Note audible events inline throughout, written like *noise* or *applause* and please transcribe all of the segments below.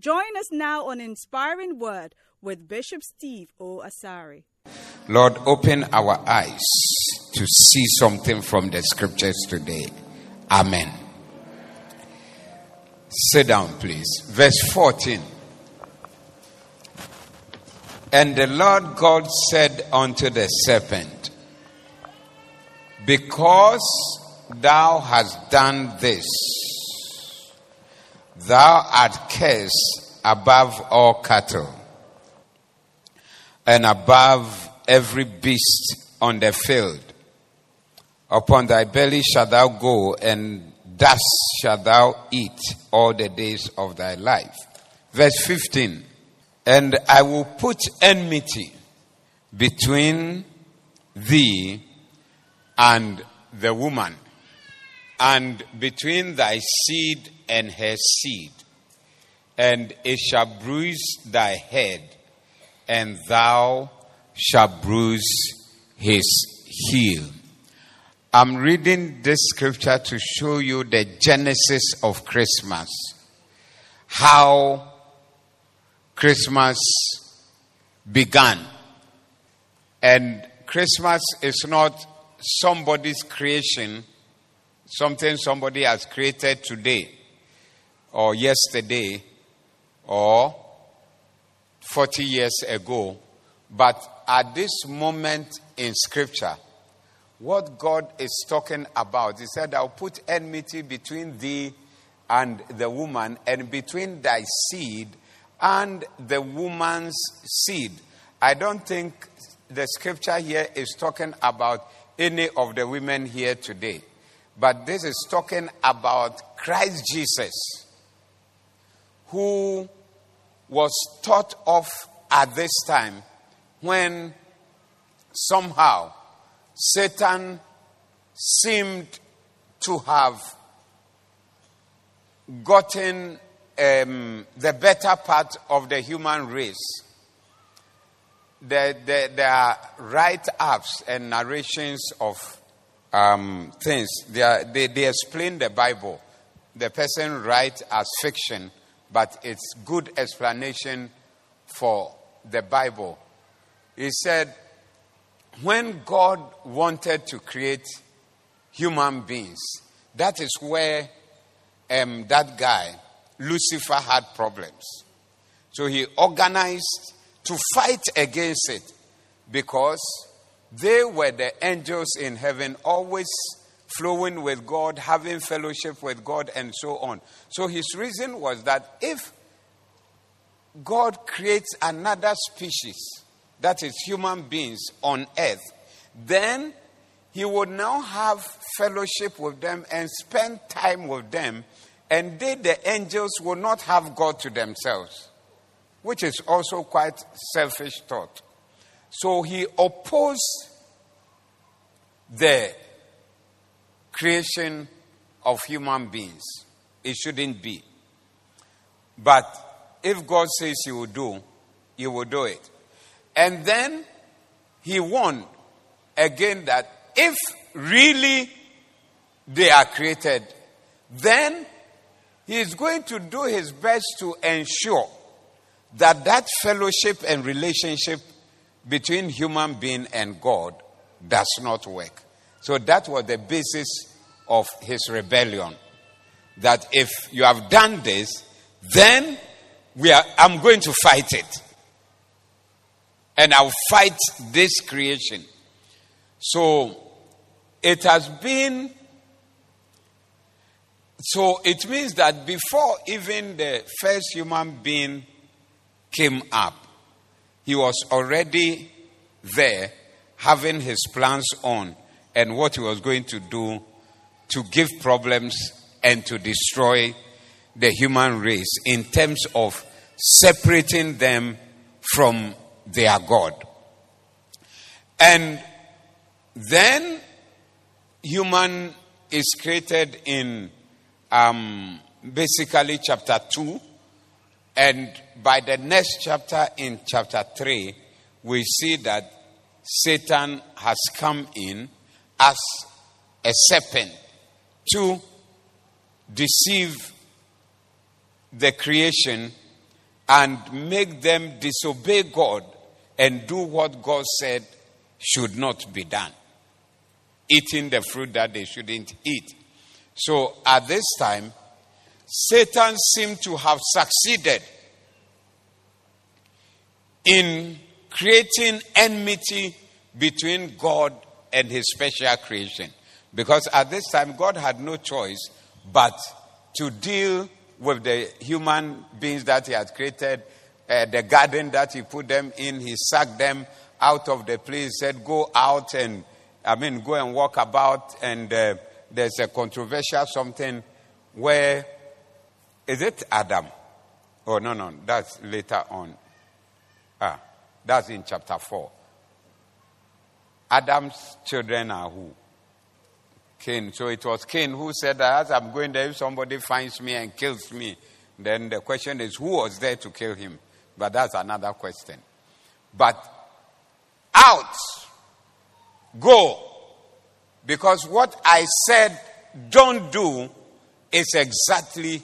Join us now on Inspiring Word with Bishop Steve O. Asari. Lord, open our eyes to see something from the scriptures today. Amen. Sit down, please. Verse 14. And the Lord God said unto the serpent, Because thou hast done this, Thou art cursed above all cattle and above every beast on the field. Upon thy belly shalt thou go, and dust shalt thou eat all the days of thy life. Verse 15 And I will put enmity between thee and the woman, and between thy seed and her seed, and it shall bruise thy head, and thou shalt bruise his heel. I'm reading this scripture to show you the genesis of Christmas. How Christmas began. And Christmas is not somebody's creation, something somebody has created today or yesterday or 40 years ago. But at this moment in Scripture, what God is talking about, He said, I'll put enmity between thee and the woman, and between thy seed and the woman's seed. I don't think the scripture here is talking about any of the women here today, but this is talking about Christ Jesus who was thought of at this time when somehow Satan seemed to have gotten um, the better part of the human race. There, there, there are write ups and narrations of um, things. They, are, they, they explain the Bible. The person writes as fiction but it's good explanation for the Bible. He said, when God wanted to create human beings, that is where um, that guy, Lucifer, had problems. So he organized to fight against it because they were the angels in heaven, always flowing with God, having fellowship with God, and so on. So his reason was that if God creates another species, that is human beings on earth, then he would now have fellowship with them and spend time with them, and they, the angels, will not have God to themselves, which is also quite selfish thought. So he opposed the creation of human beings. It shouldn't be. But if God says He will do, He will do it. And then He warned again that if really they are created, then He is going to do His best to ensure that that fellowship and relationship between human being and God does not work. So that was the basis of his rebellion. That if you have done this, then we are, I'm going to fight it. And I'll fight this creation. So it has been. So it means that before even the first human being came up, he was already there having his plans on and what he was going to do to give problems and to destroy the human race in terms of separating them from their God. And then human is created in um, basically chapter 2. And by the next chapter, in chapter 3, we see that Satan has come in as a serpent to deceive the creation and make them disobey God and do what God said should not be done. Eating the fruit that they shouldn't eat. So at this time, Satan seemed to have succeeded in creating enmity between God and his special creation. Because at this time, God had no choice but to deal with the human beings that he had created, uh, the garden that he put them in, he sacked them out of the place, said, Go out and, I mean, go and walk about. And uh, there's a controversial something where, is it Adam? Oh, no, no, that's later on. Ah, that's in chapter 4. Adam's children are who? Cain. So it was Cain who said as I'm going there, if somebody finds me and kills me, then the question is who was there to kill him? But that's another question. But out, go. Because what I said don't do is exactly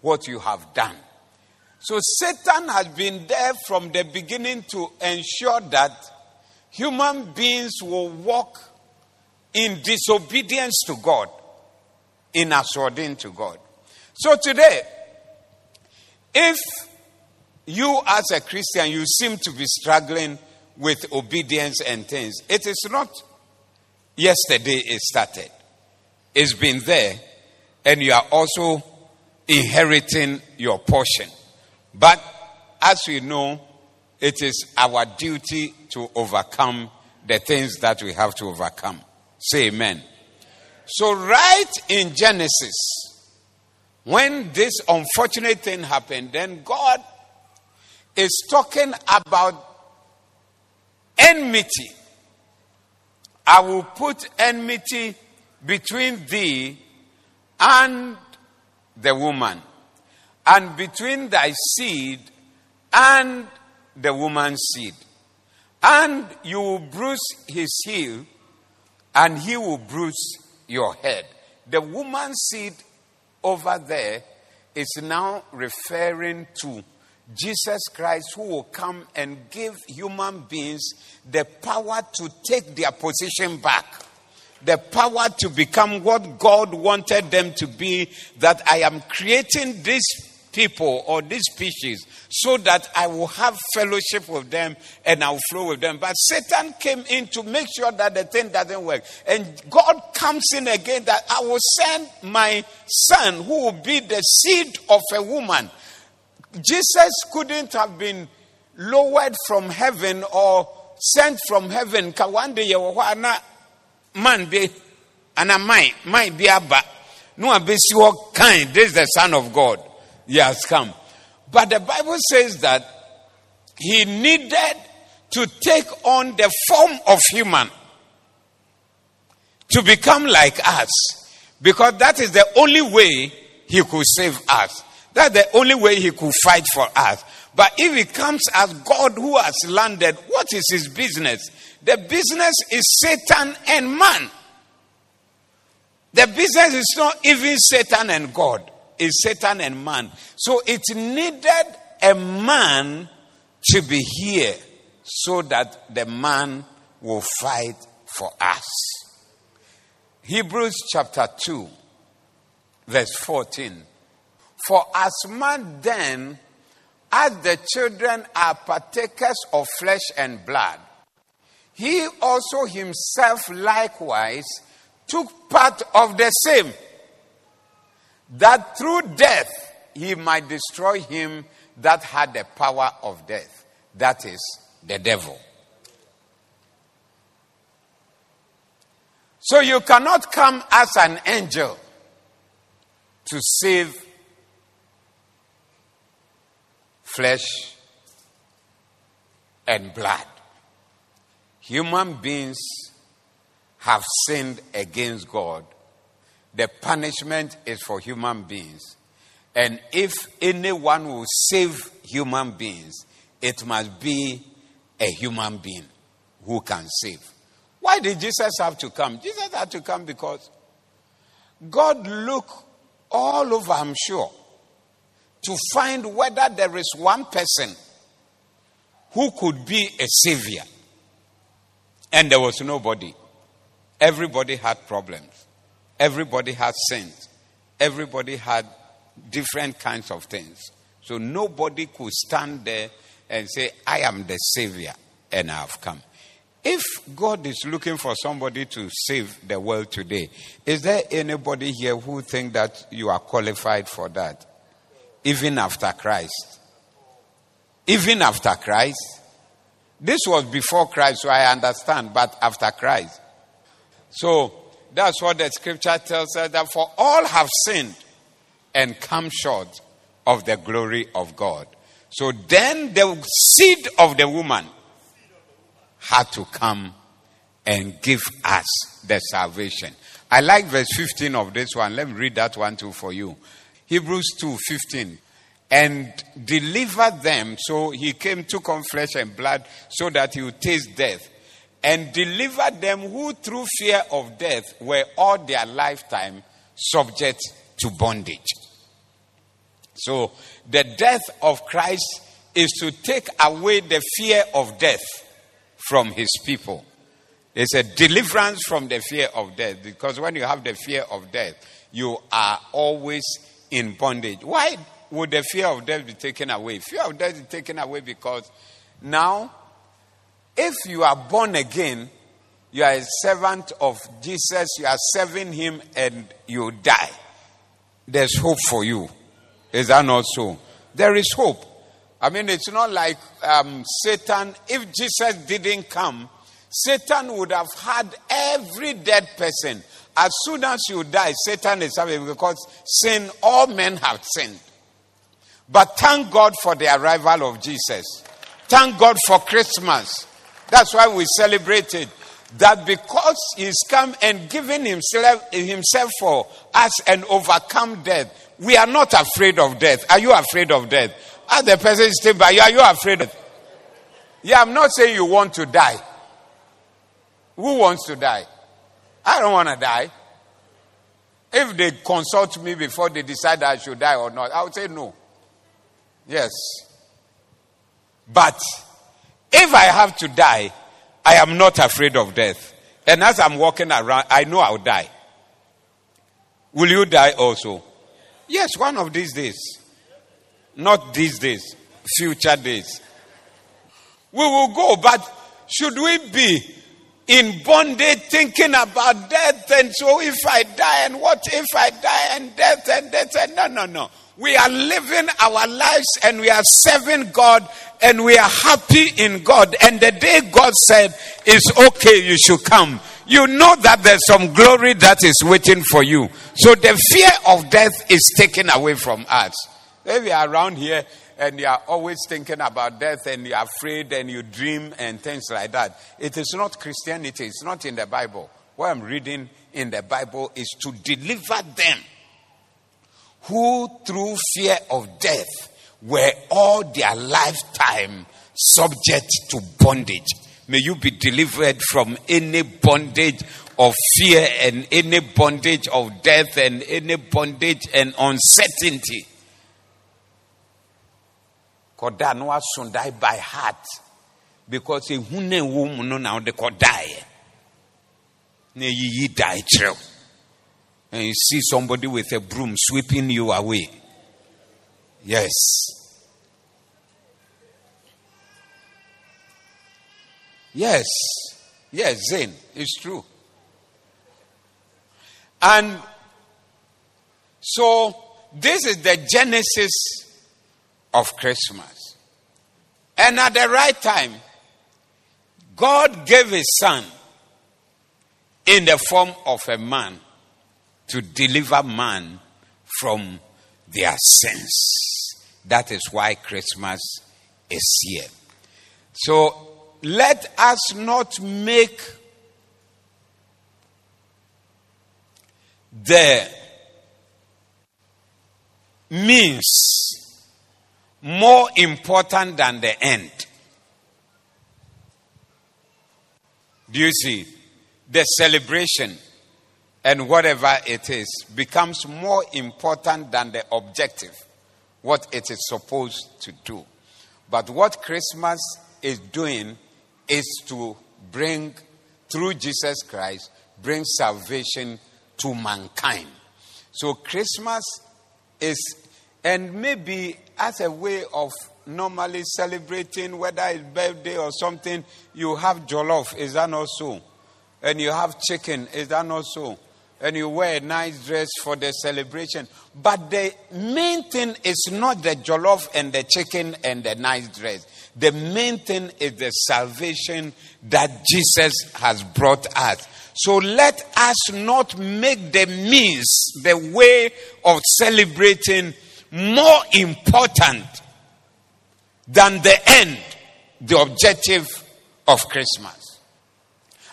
what you have done. So Satan has been there from the beginning to ensure that human beings will walk in disobedience to God, in according to God. So today, if you as a Christian, you seem to be struggling with obedience and things, it is not yesterday it started. It's been there, and you are also inheriting your portion. But as we know, it is our duty to overcome the things that we have to overcome. Say amen. So, right in Genesis, when this unfortunate thing happened, then God is talking about enmity. I will put enmity between thee and the woman, and between thy seed and the woman's seed. And you will bruise his heel, and he will bruise your head. The woman's seed over there is now referring to Jesus Christ, who will come and give human beings the power to take their position back, the power to become what God wanted them to be. That I am creating this people or these species so that I will have fellowship with them and I'll flow with them. But Satan came in to make sure that the thing doesn't work. And God comes in again that I will send my son who will be the seed of a woman. Jesus couldn't have been lowered from heaven or sent from heaven. Kawande yewa man be ana mai mai be aba. No abesi kind. This is the son of God he has come. But the Bible says that he needed to take on the form of human to become like us because that is the only way he could save us. That's the only way he could fight for us. But if he comes as God who has landed, what is his business? The business is Satan and man. The business is not even Satan and God is Satan and man. So it needed a man to be here so that the man will fight for us. Hebrews chapter 2, verse 14. For as man then, as the children are partakers of flesh and blood, he also himself likewise took part of the same that through death he might destroy him that had the power of death, that is, the devil. So you cannot come as an angel to save flesh and blood. Human beings have sinned against God. The punishment is for human beings. And if anyone will save human beings, it must be a human being who can save. Why did Jesus have to come? Jesus had to come because God looked all over, I'm sure, to find whether there is one person who could be a savior. And there was nobody. Everybody had problems. Everybody had sins. Everybody had different kinds of things. So nobody could stand there and say, I am the Savior and I have come. If God is looking for somebody to save the world today, is there anybody here who think that you are qualified for that? Even after Christ. Even after Christ. This was before Christ, so I understand, but after Christ. So that's what the scripture tells us that for all have sinned and come short of the glory of God. So then the seed of the woman had to come and give us the salvation. I like verse 15 of this one. Let me read that one too for you. Hebrews 2 15. And deliver them. So he came, took on flesh and blood so that he would taste death. And deliver them who through fear of death were all their lifetime subject to bondage. So the death of Christ is to take away the fear of death from his people. It's a deliverance from the fear of death because when you have the fear of death, you are always in bondage. Why would the fear of death be taken away? Fear of death is taken away because now, if you are born again, you are a servant of Jesus, you are serving him, and you die. There's hope for you. Is that not so? There is hope. I mean, it's not like um, Satan, if Jesus didn't come, Satan would have had every dead person. As soon as you die, Satan is having because sin, all men have sinned. But thank God for the arrival of Jesus. Thank God for Christmas. That's why we celebrate it. That because he's come and given himself, himself for us and overcome death, we are not afraid of death. Are you afraid of death? Are the person sitting by you, are you afraid of Yeah, I'm not saying you want to die. Who wants to die? I don't want to die. If they consult me before they decide I should die or not, I would say no. Yes. But if I have to die, I am not afraid of death. And as I'm walking around, I know I'll die. Will you die also? Yes, one of these days. Not these days, future days. We will go, but should we be in bondage thinking about death? And so if I die, and what if I die, and death, and death, and no, no, no. We are living our lives and we are serving God and we are happy in God. And the day God said, It's okay, you should come you know that there's some glory that is waiting for you. So the fear of death is taken away from us. You are around here and you are always thinking about death and you're afraid and you dream and things like that, it is not Christianity, it's not in the Bible. What I'm reading in the Bible is to deliver them who, through fear of death, were all their lifetime subject to bondage. May you be delivered from any bondage of fear and any bondage of death and any bondage and uncertainty. Koda no asundai by heart because a hune wom no now de kodae. Ne yi die trail. And you see somebody with a broom sweeping you away. Yes. Yes. Yes, Zane. It's true. And so this is the genesis of Christmas. And at the right time, God gave his son in the form of a man to deliver man from their sins. That is why Christmas is here. So let us not make the means more important than the end. Do you see? The celebration and whatever it is becomes more important than the objective, what it is supposed to do. But what Christmas is doing is to bring, through Jesus Christ, bring salvation to mankind. So Christmas is, and maybe as a way of normally celebrating, whether it's birthday or something, you have jollof, is that not so? And you have chicken, is that not so? And you wear a nice dress for the celebration. But the main thing is not the jollof and the chicken and the nice dress. The main thing is the salvation that Jesus has brought us. So let us not make the means, the way of celebrating, more important than the end, the objective of Christmas.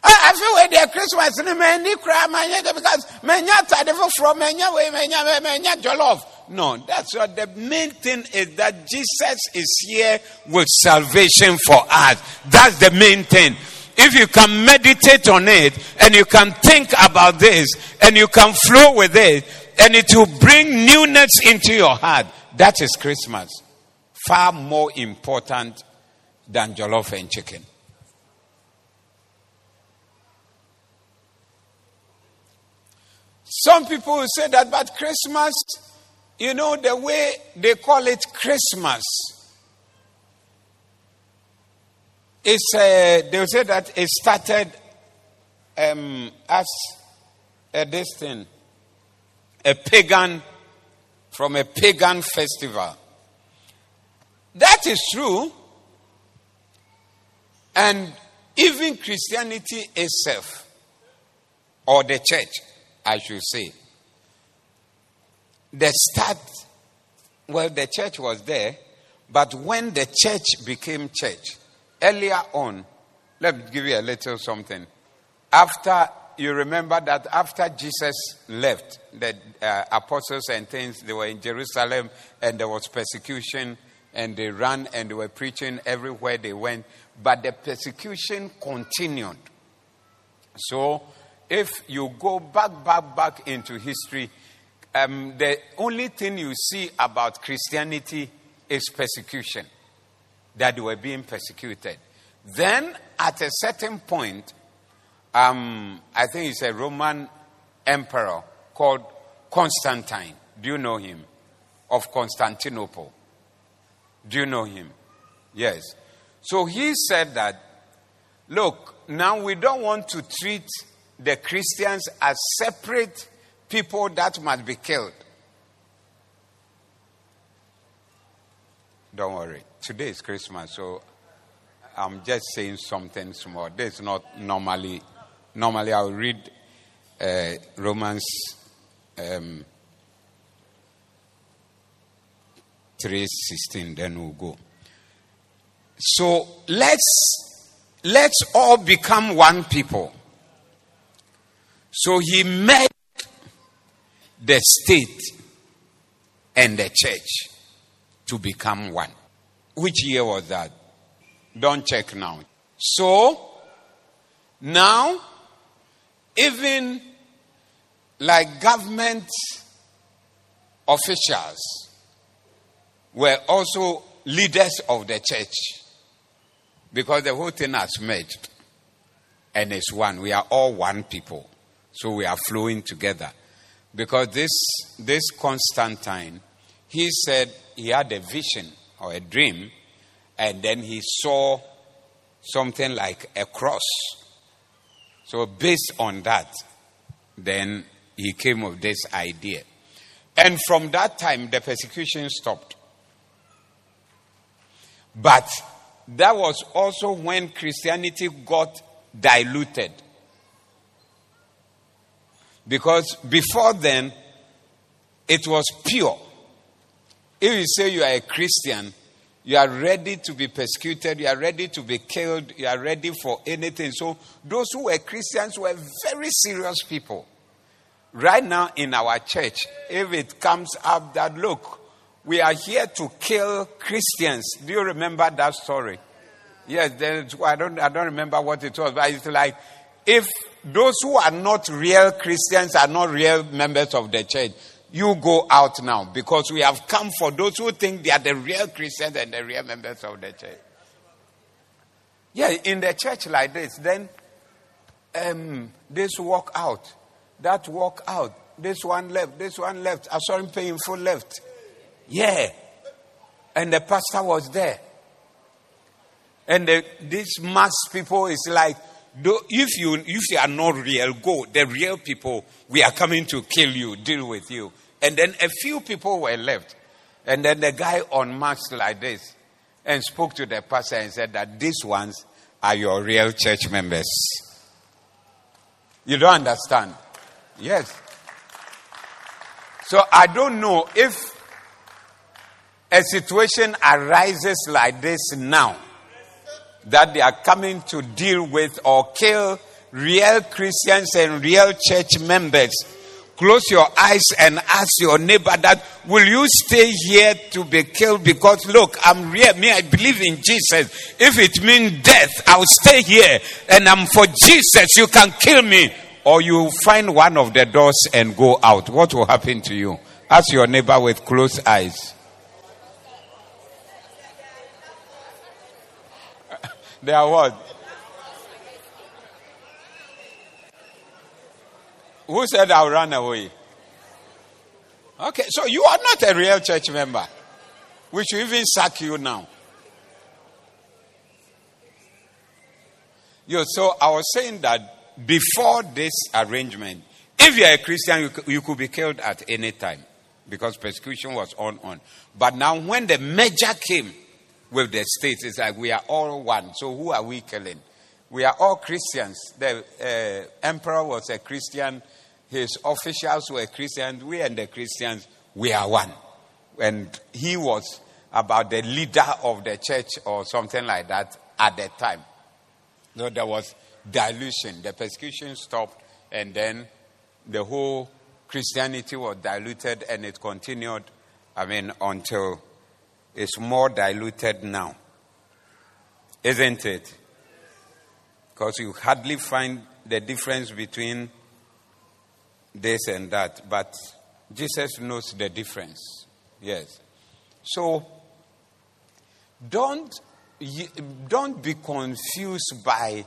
Eh, I feel when their Christmas in many cry because many tired from many way many many jollof. No, that's what the main thing is that Jesus is here with salvation for us. That's the main thing. If you can meditate on it and you can think about this and you can flow with it and it will bring newness into your heart, that is Christmas. Far more important than jollof and chicken. Some people will say that, but Christmas, you know, the way they call it Christmas, it's, uh, they will say that it started um, as a this thing, a pagan, from a pagan festival. That is true. And even Christianity itself, or the church, I should say. The start, well, the church was there, but when the church became church, earlier on, let me give you a little something. After, you remember that after Jesus left, the uh, apostles and things, they were in Jerusalem and there was persecution and they ran and they were preaching everywhere they went, but the persecution continued. So, if you go back, back, back into history, um, the only thing you see about Christianity is persecution, that they were being persecuted. Then, at a certain point, um, I think it's a Roman emperor called Constantine. Do you know him? Of Constantinople. Do you know him? Yes. So he said that, look, now we don't want to treat the Christians as separate people that must be killed. Don't worry. Today is Christmas, so I'm just saying something small. This is not normally. Normally, I'll read uh, Romans um, three sixteen. Then we'll go. So let's let's all become one people. So he made the state and the church to become one. Which year was that? Don't check now. So, now, even like government officials were also leaders of the church because the whole thing has merged and it's one. We are all one people. So we are flowing together. Because this, this Constantine, he said he had a vision or a dream, and then he saw something like a cross. So, based on that, then he came with this idea. And from that time, the persecution stopped. But that was also when Christianity got diluted. Because before then, it was pure. If you say you are a Christian, you are ready to be persecuted, you are ready to be killed, you are ready for anything. So, those who were Christians were very serious people. Right now in our church, if it comes up that, look, we are here to kill Christians. Do you remember that story? Yes, I don't, I don't remember what it was, but it's like if those who are not real Christians are not real members of the church, you go out now because we have come for those who think they are the real Christians and the real members of the church. Yeah, in the church like this, then um, this walk out, that walk out, this one left, this one left. I saw him paying full left. Yeah. And the pastor was there. And the, this mass people is like, if you if you are not real, go. The real people, we are coming to kill you, deal with you. And then a few people were left. And then the guy unmasked like this and spoke to the pastor and said that these ones are your real church members. You don't understand? Yes. So I don't know if a situation arises like this now that they are coming to deal with or kill real Christians and real church members Close your eyes and ask your neighbor that, will you stay here to be killed? Because look, I'm real. Me, I believe in Jesus. If it means death, I'll stay here and I'm for Jesus. You can kill me. Or you find one of the doors and go out. What will happen to you? Ask your neighbor with closed eyes. They are what? Who said I'll run away? Okay, so you are not a real church member. We should even sack you now. Yo, so I was saying that before this arrangement, if you are a Christian, you, you could be killed at any time because persecution was on on. But now, when the measure came with the states, it's like we are all one. So who are we killing? We are all Christians. The uh, emperor was a Christian. His officials were Christians. We and the Christians, we are one. And he was about the leader of the church or something like that at the time. So there was dilution. The persecution stopped, and then the whole Christianity was diluted, and it continued, I mean, until it's more diluted now. Isn't it? Because you hardly find the difference between this and that, but Jesus knows the difference. Yes. So don't don't be confused by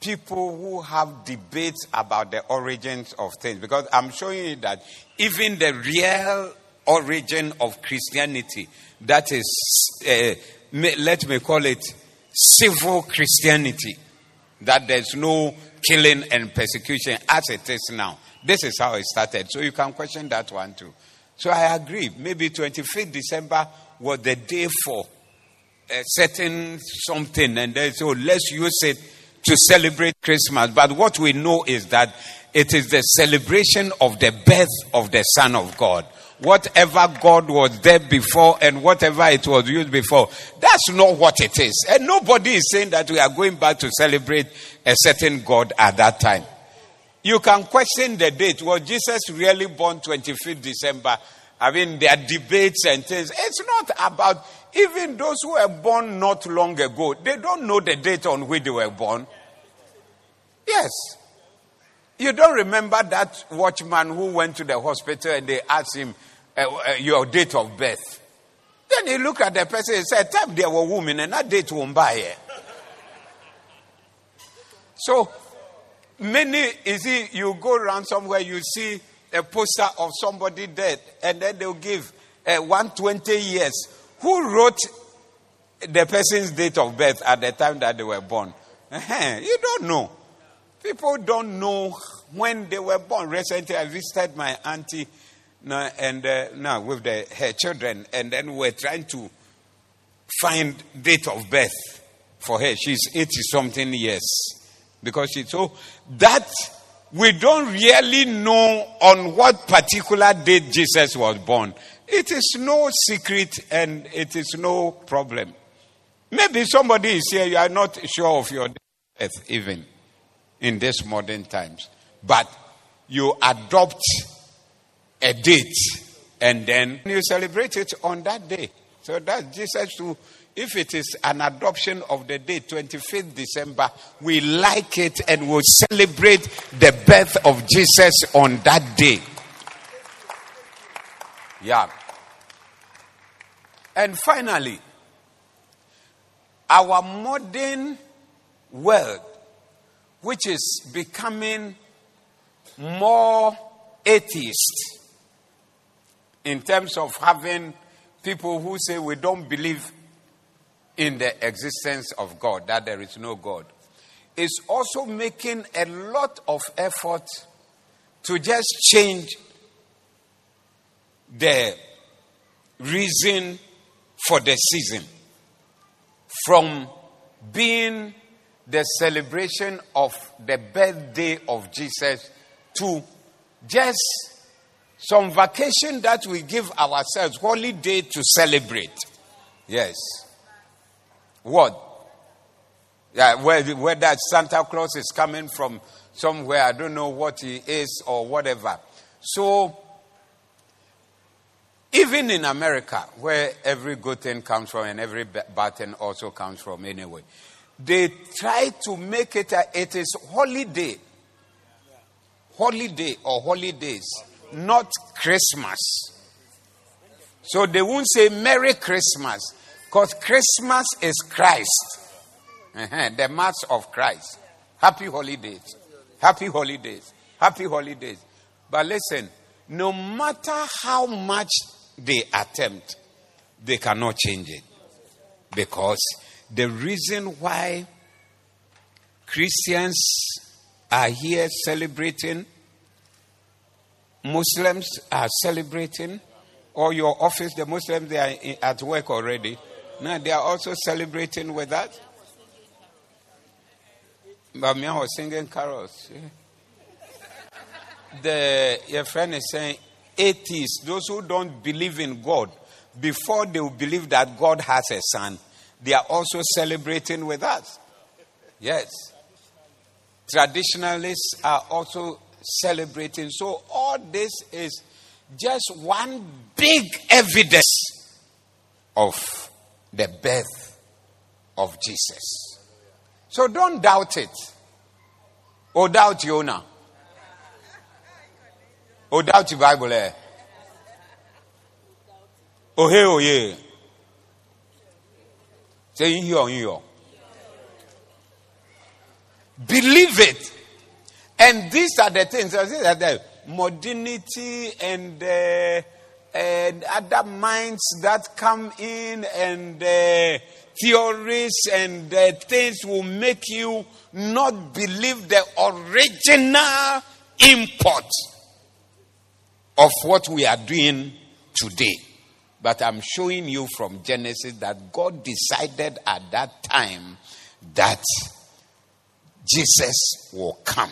people who have debates about the origins of things because I'm showing you that even the real origin of Christianity, that is, uh, let me call it civil Christianity, that there's no killing and persecution as it is now. This is how it started. So you can question that one too. So I agree. Maybe 25th December was the day for a certain something, and then so let's use it to celebrate Christmas. But what we know is that it is the celebration of the birth of the Son of God whatever God was there before and whatever it was used before. That's not what it is. And nobody is saying that we are going back to celebrate a certain God at that time. You can question the date. Was Jesus really born 25th December? I mean, there are debates and things. It's not about even those who were born not long ago. They don't know the date on which they were born. Yes. You don't remember that watchman who went to the hospital and they asked him uh, uh, your date of birth. Then he looked at the person and said, Time there were women and that date won't buy it. So many you see, you go around somewhere, you see a poster of somebody dead, and then they'll give uh, 120 years. Who wrote the person's date of birth at the time that they were born? *laughs* You don't know. People don't know when they were born. Recently, I visited my auntie now, and uh, now with the, her children, and then we're trying to find date of birth for her. She's 80 something years. Because she, so that we don't really know on what particular date Jesus was born. It is no secret and it is no problem. Maybe somebody is here, you are not sure of your death, even in these modern times. But you adopt a date and then you celebrate it on that day. So that Jesus to if it is an adoption of the day 25th December, we like it and will celebrate the birth of Jesus on that day. Yeah. And finally, our modern world, which is becoming more atheist in terms of having people who say we don't believe in the existence of God, that there is no God, is also making a lot of effort to just change the reason for the season from being the celebration of the birthday of Jesus to just some vacation that we give ourselves, holiday to celebrate. Yes. What? Yeah, whether Santa Claus is coming from somewhere, I don't know what he is or whatever. So, even in America, where every good thing comes from and every bad thing also comes from anyway, they try to make it a, it is holiday. Holiday or holidays, not Christmas. So they won't say Merry Christmas because Christmas is Christ, the Mass of Christ. Happy holidays. Happy holidays. Happy holidays. But listen, no matter how much they attempt, they cannot change it. Because the reason why Christians are here celebrating, Muslims are celebrating, or your office, the Muslims, they are at work already. Now they are also celebrating with that. But me, I was singing carols. The your friend is saying atheists, those who don't believe in God, before they will believe that God has a son, they are also celebrating with us. Yes. Traditionalists are also celebrating. So all this is just one big evidence of the birth of Jesus. So don't doubt it. Or doubt Jonah. Or doubt the Bible. Eh? Oh, hey, oh, yeah. Say, here, here. Believe it. And these are the things. These are the modernity and uh, and other minds that come in and uh, theories and uh, things will make you not believe the original import of what we are doing today. But I'm showing you from Genesis that God decided at that time that Jesus will come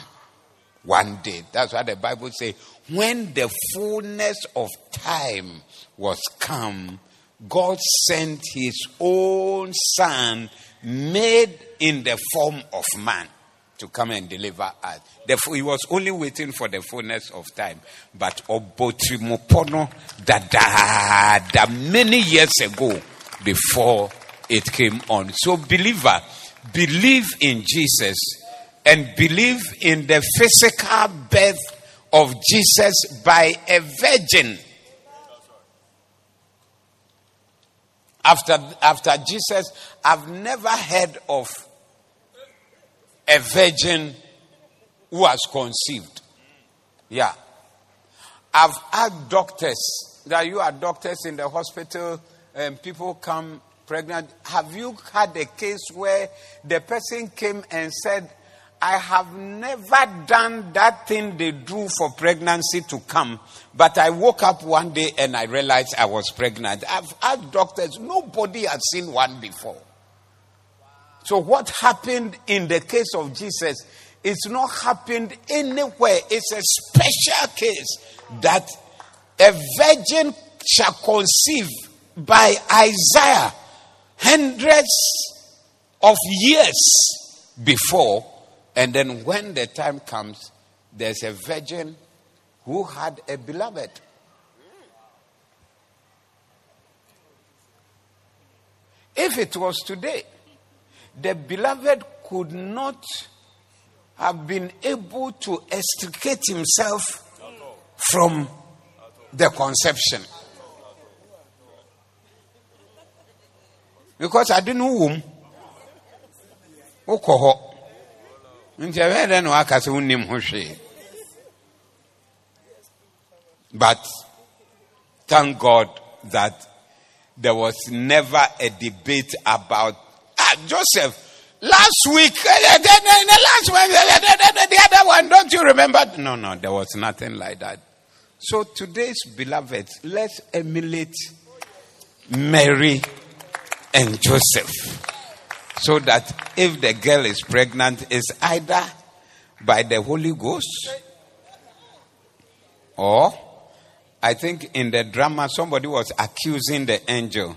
one day. That's why the Bible says, when the fullness of time was come, God sent his own son, made in the form of man, to come and deliver us. Therefore, he was only waiting for the fullness of time. But Obotrimopono da many years ago before it came on. So, believer, believe in Jesus and believe in the physical birth of Jesus by a virgin. After, after Jesus, I've never heard of a virgin who has conceived. Yeah. I've asked doctors that you are doctors in the hospital and people come pregnant. Have you had a case where the person came and said, I have never done that thing they do for pregnancy to come, but I woke up one day and I realized I was pregnant. I've asked doctors, nobody has seen one before. So, what happened in the case of Jesus is not happened anywhere. It's a special case that a virgin shall conceive by Isaiah hundreds of years before. And then when the time comes, there's a virgin who had a beloved. If it was today, the beloved could not have been able to extricate himself from the conception. Because I didn't know whom. wokɔ but thank god that there was never a debate about ah, joseph. Last week the, last the, the other one don't you remember? No no there was nothing like that. So today's beloved let's emulate mary and joseph so that if the girl is pregnant, it's either by the Holy Ghost or I think in the drama somebody was accusing the angel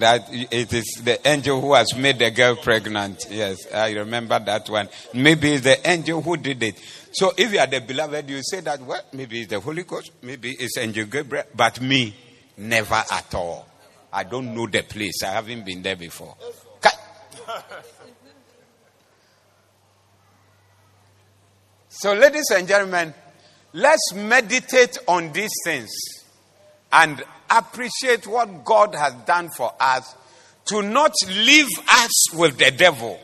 that it is the angel who has made the girl pregnant. Yes, I remember that one. Maybe it's the angel who did it. So if you are the beloved, you say that, well, maybe it's the Holy Ghost, maybe it's Angel Gabriel, but me, never at all. I don't know the place. I haven't been there before. *laughs* so, ladies and gentlemen, let's meditate on these things and appreciate what God has done for us to not leave us with the devil.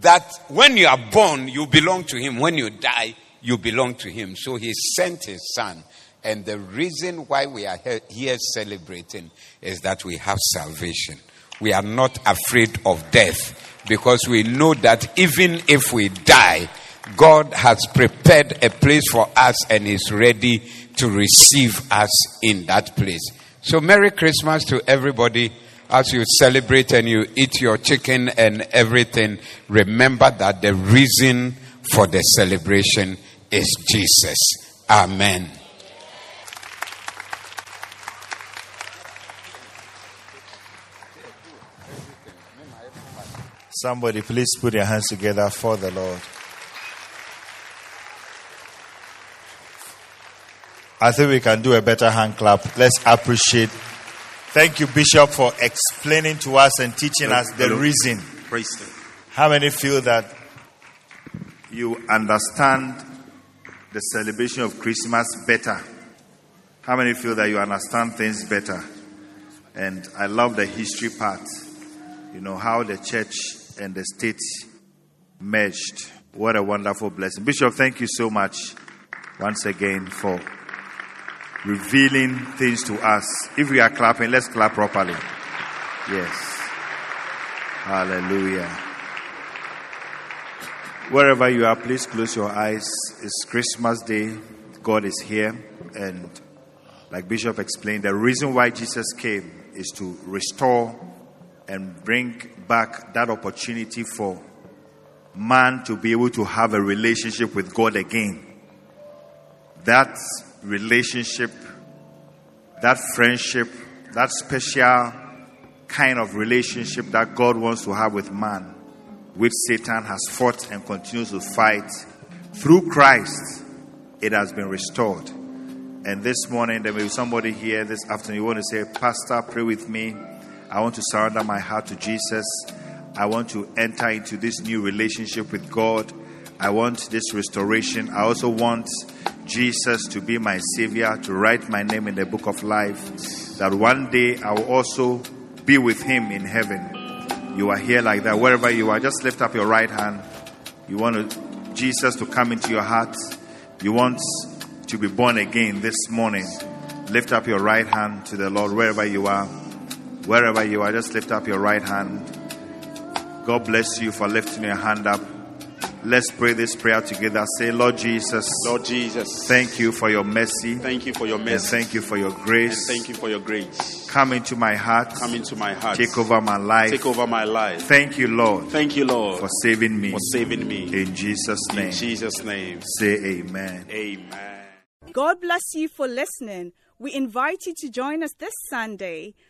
That when you are born, you belong to him. When you die, you belong to him. So he sent his son. And the reason why we are here celebrating is that we have salvation. We are not afraid of death because we know that even if we die, God has prepared a place for us and is ready to receive us in that place. So, Merry Christmas to everybody as you celebrate and you eat your chicken and everything. Remember that the reason for the celebration is Jesus. Amen. Somebody, please put your hands together for the Lord. I think we can do a better hand clap. Let's appreciate. Thank you, Bishop, for explaining to us and teaching us the reason. Praise God. How many feel that you understand the celebration of Christmas better? How many feel that you understand things better? And I love the history part. You know, how the church and the state merged. What a wonderful blessing. Bishop, thank you so much once again for revealing things to us. If we are clapping, let's clap properly. Yes. Hallelujah. Wherever you are, please close your eyes. It's Christmas Day. God is here. And like Bishop explained, the reason why Jesus came is to restore and bring back that opportunity for man to be able to have a relationship with God again. That relationship, that friendship, that special kind of relationship that God wants to have with man, which Satan has fought and continues to fight, through Christ, it has been restored. And this morning, there may be somebody here this afternoon. You want to say, Pastor, pray with me. I want to surrender my heart to Jesus. I want to enter into this new relationship with God. I want this restoration. I also want Jesus to be my Savior, to write my name in the book of life. That one day I will also be with Him in heaven. You are here like that. Wherever you are, just lift up your right hand. You want Jesus to come into your heart. You want to be born again this morning. Lift up your right hand to the Lord wherever you are. Wherever you are, just lift up your right hand. God bless you for lifting your hand up. Let's pray this prayer together. Say, Lord Jesus, Lord Jesus, thank you for your mercy. thank you for your And mercy. thank you for your And grace. thank you for your grace. Come into my heart. Come into my heart. Take over my life. Take over my life. Thank you, Lord, Thank you, Lord, for saving me. for saving me. In Jesus' name. In Jesus' name. Say amen. Amen. God bless you for listening. We invite you to join us this Sunday.